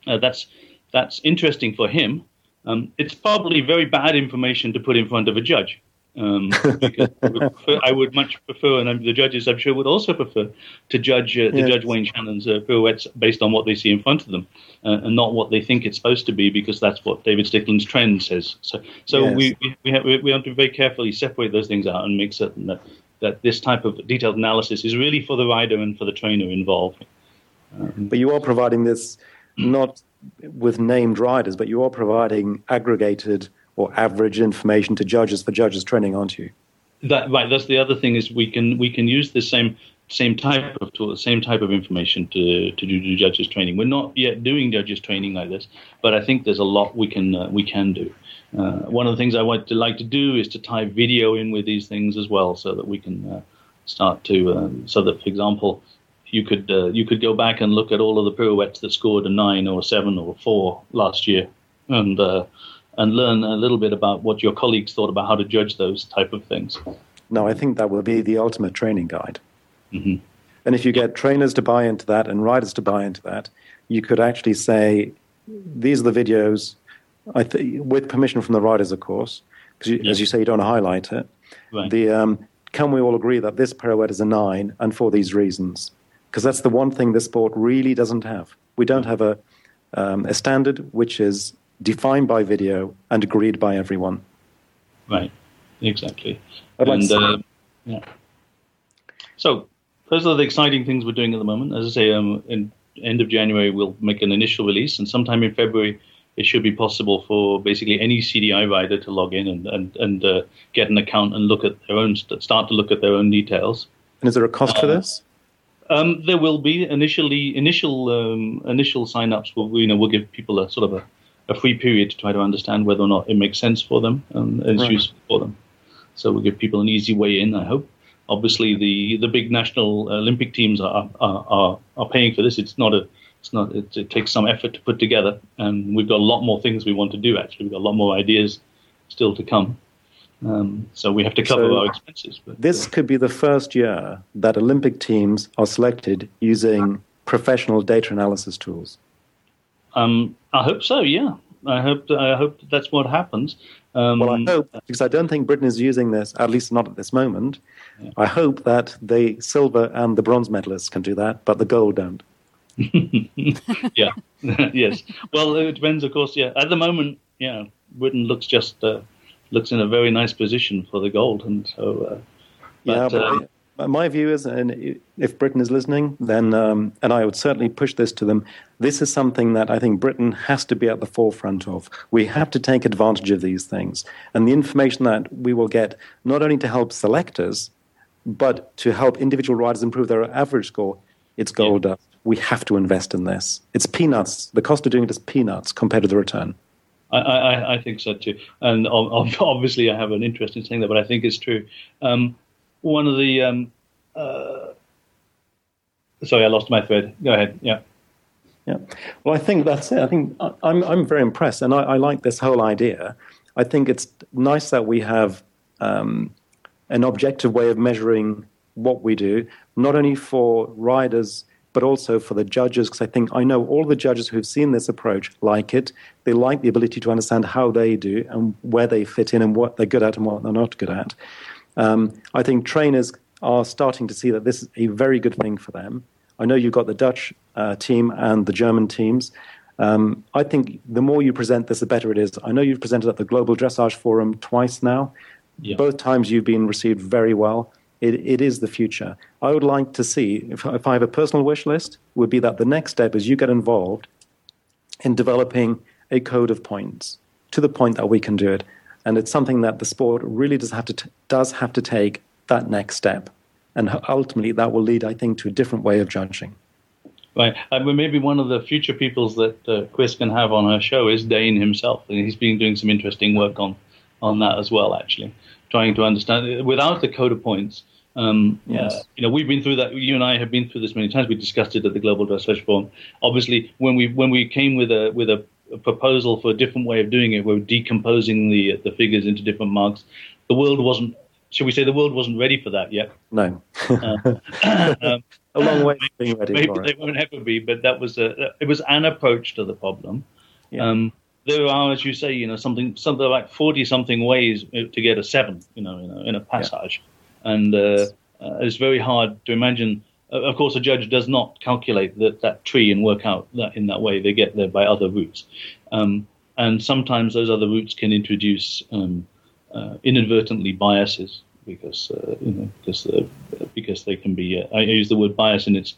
uh, that's that's interesting for him. Um, it's probably very bad information to put in front of a judge. Um, prefer, I would much prefer, and the judges, I'm sure, would also prefer to judge uh, to yes. judge Wayne Channon's uh, pirouettes based on what they see in front of them, uh, and not what they think it's supposed to be, because that's what David Stickland's trend says. So, so yes. we we have, we have to very carefully separate those things out and make certain that that this type of detailed analysis is really for the rider and for the trainer involved. Um, but you are providing this not with named riders, but you are providing aggregated or average information to judges for judges training, aren't you? That, right. That's the other thing is we can we can use the same same type of tool, the same type of information to to do, do judges training. We're not yet doing judges training like this, but I think there's a lot we can uh, we can do. Uh, one of the things I to like to do is to tie video in with these things as well, so that we can uh, start to um, so that, for example, you could uh, you could go back and look at all of the pirouettes that scored a nine or a seven or a four last year, and uh, and learn a little bit about what your colleagues thought about how to judge those type of things. No, I think that will be the ultimate training guide. Mm-hmm. And if you get trainers to buy into that and riders to buy into that, you could actually say, these are the videos, th- with permission from the riders, of course, because as you say, you don't highlight it. Right. The um, can we all agree that this pirouette is a nine and for these reasons? Because that's the one thing this sport really doesn't have. We don't have a um, a standard which is defined by video and agreed by everyone. Right, exactly. and uh, yeah. So those are the exciting things we're doing at the moment. As I say, um, in end of January we'll make an initial release, and sometime in February it should be possible for basically any CDI rider to log in and and, and uh, get an account and look at their own start to look at their own details. And is there a cost uh, for this? Um, there will be initially initial um, initial signups. Will you know will give people a sort of a a free period to try to understand whether or not it makes sense for them and it's right. useful for them. So we'll give people an easy way in. I hope. Obviously, the, the big national Olympic teams are, are, are, are paying for this. It's not a it's not it, it, takes some effort to put together, and we've got a lot more things we want to do. Actually, we've got a lot more ideas still to come. Um, so we have to cover so our expenses. But, this uh, could be the first year that Olympic teams are selected using professional data analysis tools. Um, I hope so. Yeah, I hope I hope that's what happens. Um, well, I hope because I don't think Britain is using this, at least not at this moment. Yeah. I hope that the silver and the bronze medalists can do that, but the gold don't. yeah. yes. Well, it depends, of course. Yeah. At the moment, yeah, Britain looks just uh, looks in a very nice position for the gold, and so. Uh, but, yeah, but uh, my view is, and if Britain is listening, then, um, and I would certainly push this to them, this is something that I think Britain has to be at the forefront of. We have to take advantage of these things. And the information that we will get, not only to help selectors, but to help individual riders improve their average score, it's gold dust. We have to invest in this. It's peanuts. The cost of doing it is peanuts compared to the return. I, I, I think so too. And obviously, I have an interest in saying that, but I think it's true. Um, one of the um, uh, sorry, I lost my thread. Go ahead. Yeah. Yeah. Well, I think that's it. I think I'm I'm very impressed, and I, I like this whole idea. I think it's nice that we have um, an objective way of measuring what we do, not only for riders but also for the judges, because I think I know all the judges who've seen this approach like it. They like the ability to understand how they do and where they fit in and what they're good at and what they're not good at. Um, I think trainers are starting to see that this is a very good thing for them. I know you've got the Dutch uh, team and the German teams. Um, I think the more you present this, the better it is. I know you've presented at the Global Dressage Forum twice now. Yeah. Both times you've been received very well. It, it is the future. I would like to see, if, if I have a personal wish list, would be that the next step is you get involved in developing a code of points to the point that we can do it. And it's something that the sport really does have to, t- does have to take that next step. And ultimately, that will lead, I think, to a different way of judging. Right. Uh, maybe one of the future peoples that uh, Chris can have on her show is Dane himself. And he's been doing some interesting work on, on that as well, actually, trying to understand. Without the code of points, um, yes. Uh, you know, we've been through that. You and I have been through this many times. We discussed it at the Global Dressage Forum. Obviously, when we when we came with a with a, a, proposal for a different way of doing it, we are decomposing the the figures into different marks. The world wasn't should we say the world wasn't ready for that yet? No. uh, um, a long way from being ready maybe for it. they won't ever be, but that was a it was an approach to the problem. Yeah. Um, there are, as you say, you know, something something like forty something ways to get a seven, you know, in a, in a passage, yeah. And uh, uh, it's very hard to imagine. Uh, of course, a judge does not calculate that, that tree and work out that in that way. They get there by other routes, um, and sometimes those other routes can introduce um, uh, inadvertently biases because uh, you know because uh, because they can be. I use the word bias and it's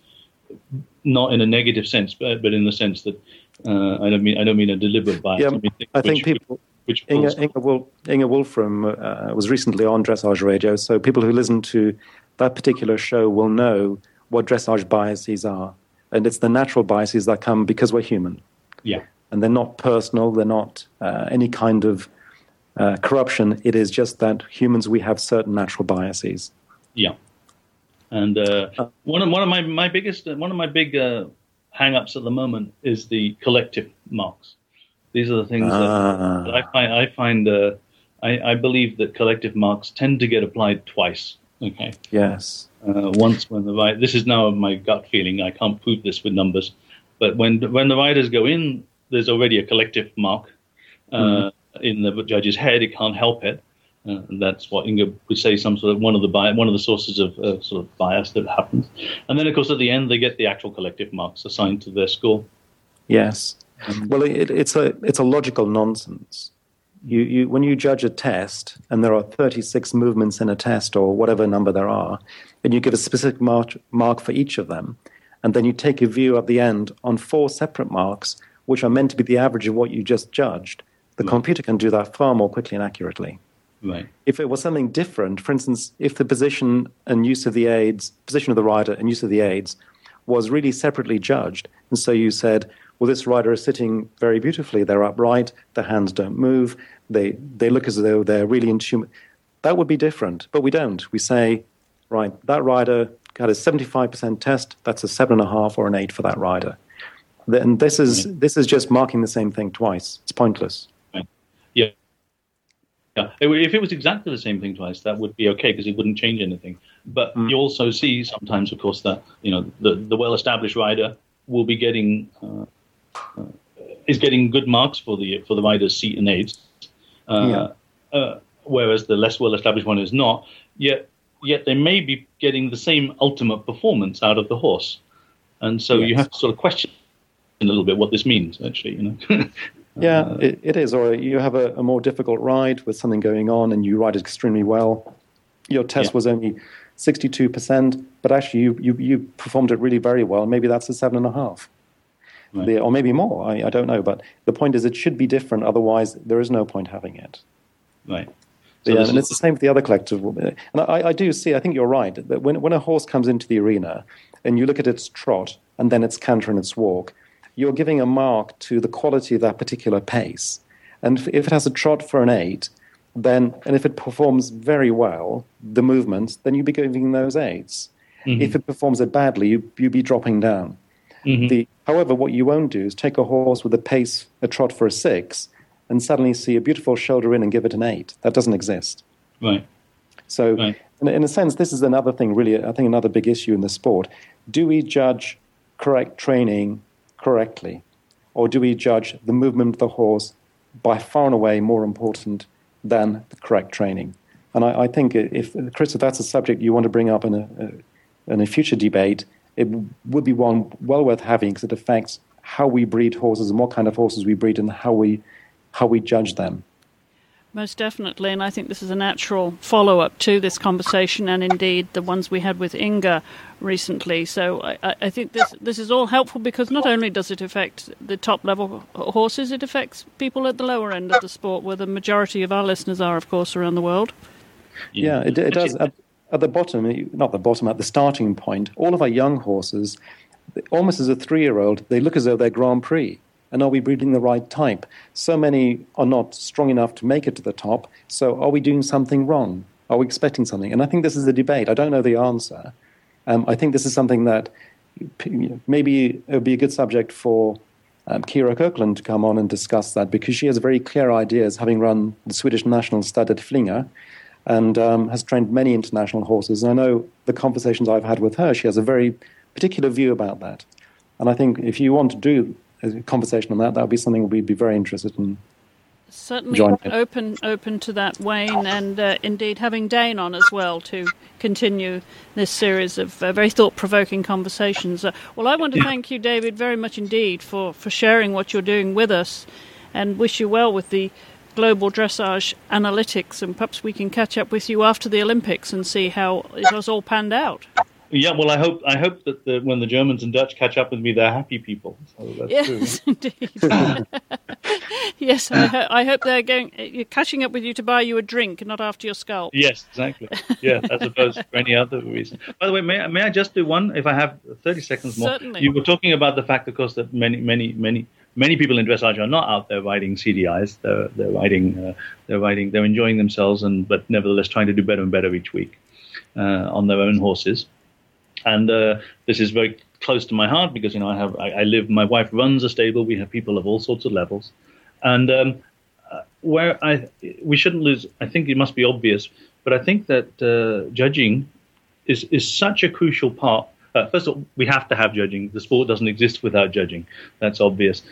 not in a negative sense, but, but in the sense that I don't mean I don't mean a deliberate bias. Yeah, I, mean, I think people. Which Inga, Inga, Wolf, Inga Wolframm uh, was recently on Dressage Radio, so people who listen to that particular show will know what dressage biases are. And it's the natural biases that come because we're human. Yeah. And they're not personal, they're not uh, any kind of uh, corruption. It is just that humans, we have certain natural biases. Yeah. And uh, uh, one of one of my, my biggest one of my big uh, hang-ups at the moment is the collective marks. These are the things that, ah. that, I find I find uh, I, I, believe that collective marks tend to get applied twice. Okay. Yes. Uh, once when the right this is now my gut feeling. I can't prove this with numbers, but when when the riders go in, there's already a collective mark. Mm in the judge's head. It can't help it. Uh, and that's what Inga would say. Some sort of one of the bi- one of the sources of uh, sort of bias that happens. And then, of course, at the end, they get the actual collective marks assigned to their score. Yes. Um, well, it, it's a it's a logical nonsense. You, you when you judge a test, and there are 36 movements in a test, or whatever number there are, and you give a specific mark, mark for each of them, and then you take a view at the end on four separate marks, which are meant to be the average of what you just judged the right. computer can do that far more quickly and accurately. Right. If it was something different, for instance, if the position and use of the aids, position of the rider and use of the aids was really separately judged, and so you said, well, this rider is sitting very beautifully, they're upright, their hands don't move, they, they look as though they're really in tune. That would be different, but we don't. We say, right, that rider got a 75% test, that's a 7.5 or an 8 for that rider. And this is, this is just marking the same thing twice. It's pointless. Yeah, Yeah. if it was exactly the same thing twice, that would be okay because it wouldn't change anything. But mm. you also see sometimes, of course, that you know the, the well-established rider will be getting uh, is getting good marks for the for the rider's seat and aids, uh, yeah. Uh, whereas the less well-established one is not. Yet, yet they may be getting the same ultimate performance out of the horse, and so yes. you have to sort of question a little bit what this means. Actually, you know. Yeah, uh, it, it is. Or you have a, a, more difficult ride with something going on and you ride it extremely well. Your test yeah. was only 62%, but actually you, you, you, performed it really very well. Maybe that's a seven and a half. Right. or maybe more. I, I, don't know. But the point is, it should be different. Otherwise, there is no point having it. Right. So yeah, and it's the same with the other collective. And I, I do see, I think you're right, that when, when a horse comes into the arena and you look at its trot and then its canter and its walk, you're giving a mark to the quality of that particular pace. And if, if it has a trot for an eight, then and if it performs very well, the movements, then you'd be giving those 8s mm-hmm. If it performs it badly, you you'd be dropping down. Mm-hmm. The, however, what you won't do is take a horse with a pace, a trot for a six, and suddenly see a beautiful shoulder in and give it an eight. That doesn't exist. Right. So, right. In, in a sense, this is another thing, really, I think another big issue in the sport. Do we judge correct training correctly? Or do we judge the movement of the horse by far and away more important than the correct training? And I, I think if, Chris, if that's a subject you want to bring up in a, in a future debate, it would be one well worth having because it affects how we breed horses and what kind of horses we breed and how we how we judge them. Most definitely, and I think this is a natural follow up to this conversation, and indeed the ones we had with Inga recently. So I, I, think this this is all helpful because not only does it affect the top level horses, it affects people at the lower end of the sport, where the majority of our listeners are, of course, around the world. Yeah, it, it does at the bottom, not the bottom, at the starting point, all of our young horses, almost as a three year old, they look as though they're Grand Prix. And are we breeding the right type? So many are not strong enough to make it to the top. So are we doing something wrong? Are we expecting something? And I think this is the debate. I don't know the answer. Um, I think this is something that maybe it would be a good subject for um, Kyra Kyrklund to come on and discuss that because she has very clear ideas, having run the Swedish national stud at Flyinge and um, has trained many international horses. And I know the conversations I've had with her, she has a very particular view about that. And I think if you want to do a conversation on that, that would be something we'd be very interested in. Certainly open open to that, Wayne, and uh, indeed having Dane on as well to continue this series of uh, very thought provoking conversations. Uh, well, I want to thank you, David, very much indeed for, for sharing what you're doing with us and wish you well with the global dressage analytics, and perhaps we can catch up with you after the Olympics and see how it has all panned out. Yeah, well, I hope I hope that the, when the Germans and Dutch catch up with me, they're happy people. So yes, true. indeed. yes, I, ho- I, hope they're going you're catching up with you to buy you a drink, not after your scalp. Yes, exactly. Yeah, as opposed to any other reason. By the way, may, may I just do one? If I have thirty seconds more, Certainly. you were talking about the fact, of course, that many, many, many many people in dressage are not out there riding CDIs. They're they're riding uh, they're riding they're enjoying themselves and but nevertheless trying to do better and better each week uh, on their own horses. And uh, this is very close to my heart because you know I have I, I, live. My wife runs a stable. We have people of all sorts of levels, and um, uh, where I we shouldn't lose. I think it must be obvious, but I think that uh, judging is is such a crucial part uh, first of all, we have to have judging. The sport doesn't exist without judging. That's obvious.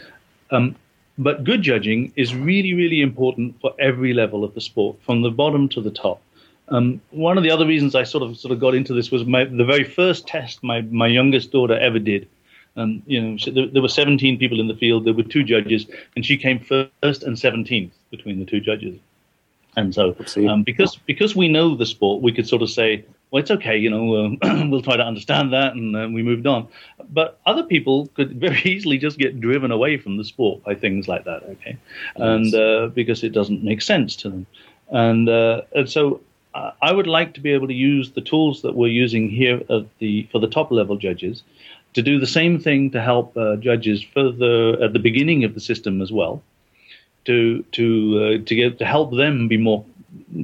Um, but good judging is really, really important for every level of the sport, from the bottom to the top. Um, one of the other reasons I sort of sort of got into this was my, the very first test my, my youngest daughter ever did. Um, you know, there, there, were 17 people in the field. There were two judges, and she came first and 17th between the two judges. And so, um, because because we know the sport, we could sort of say, well, it's okay, you know, uh, we'll try to understand that, and uh, we moved on. But other people could very easily just get driven away from the sport by things like that, okay, and uh, because it doesn't make sense to them, and uh, and so uh, I would like to be able to use the tools that we're using here at the for the top level judges to do the same thing to help uh, judges further at the beginning of the system as well, to to to get to help them be more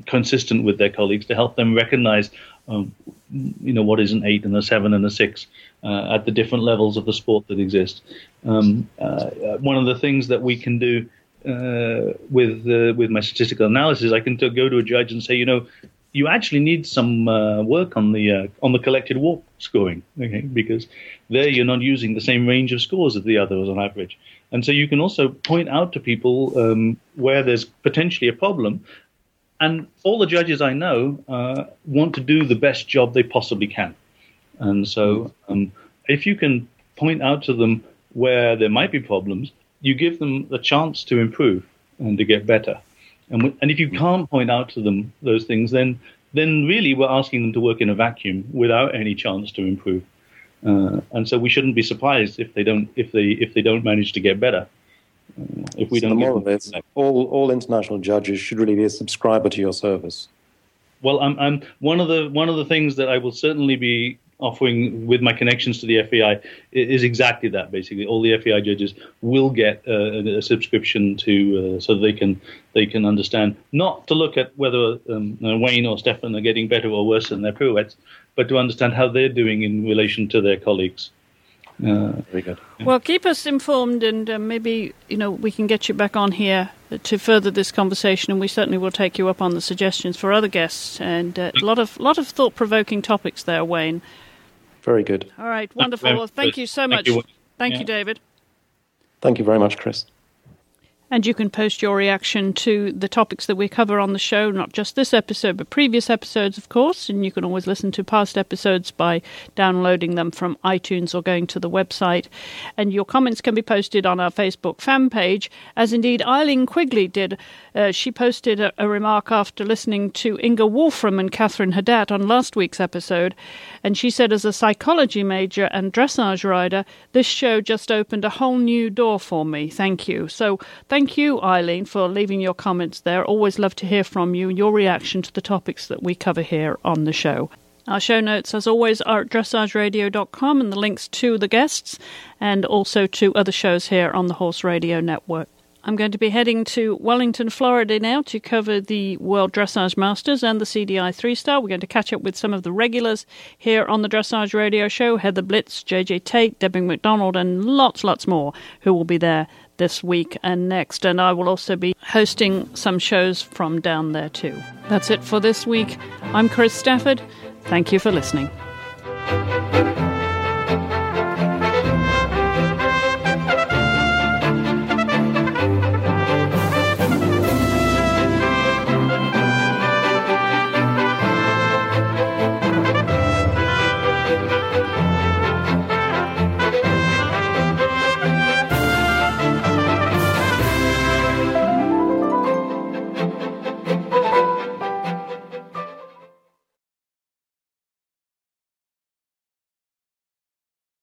consistent with their colleagues to help them recognize um, you know what is an eight and a seven and a six uh, at the different levels of the sport that exist. Um, uh, uh one of the things that we can do uh, with uh, with my statistical analysis, I can t- go to a judge and say, you know, you actually need some uh, work on the on the collected walk scoring, okay? Because there you're not using the same range of scores as the others on average, and so you can also point out to people um, where there's potentially a problem and all the judges I know uh, want to do the best job they possibly can. And so, um, if you can point out to them where there might be problems, you give them the chance to improve and to get better. And, w- and if you can't point out to them those things, then then really we're asking them to work in a vacuum without any chance to improve. Uh, and so we shouldn't be surprised if they don't if they if they don't manage to get better if we so don't the moral is all all international judges should really be a subscriber to your service. Well, I'm, I'm one of the one of the things that I will certainly be offering with my connections to the FEI is exactly that. Basically, all the FEI judges will get uh, a subscription to uh, so they can they can understand not to look at whether um, uh, Wayne or Steffen are getting better or worse than their pirouettes, but to understand how they're doing in relation to their colleagues. Uh, Very good. Well, keep us informed, and uh, maybe you know we can get you back on here to further this conversation, and we certainly will take you up on the suggestions for other guests. And uh, a lot of lot of thought provoking topics there, Wayne. Very good. All right, wonderful. Well, thank you so much. Thank you, thank yeah. you David. Thank you very much, Chris. And you can post your reaction to the topics that we cover on the show, not just this episode, but previous episodes, of course. And you can always listen to past episodes by downloading them from iTunes or going to the website. And your comments can be posted on our Facebook fan page, as indeed Eileen Quigley did. Uh, she posted a, a, remark after listening to Inga Wolframm and Catherine Haddad on last week's episode. And she said, as a psychology major and dressage rider, this show just opened a whole new door for me. Thank you. So, thank Thank you, Eileen, for leaving your comments there. Always love to hear from you and your reaction to the topics that we cover here on the show. Our show notes, as always, are at dressageradio.com and the links to the guests and also to other shows here on the Horse Radio Network. I'm going to be heading to Wellington, Florida now to cover the World Dressage Masters and the CDI three star. We're going to catch up with some of the regulars here on the Dressage Radio Show Heather Blitz, JJ Tate, Debbie McDonald, and lots, lots more who will be there this week and next, and I will also be hosting some shows from down there too. That's it for this week. I'm Chris Stafford. Thank you for listening.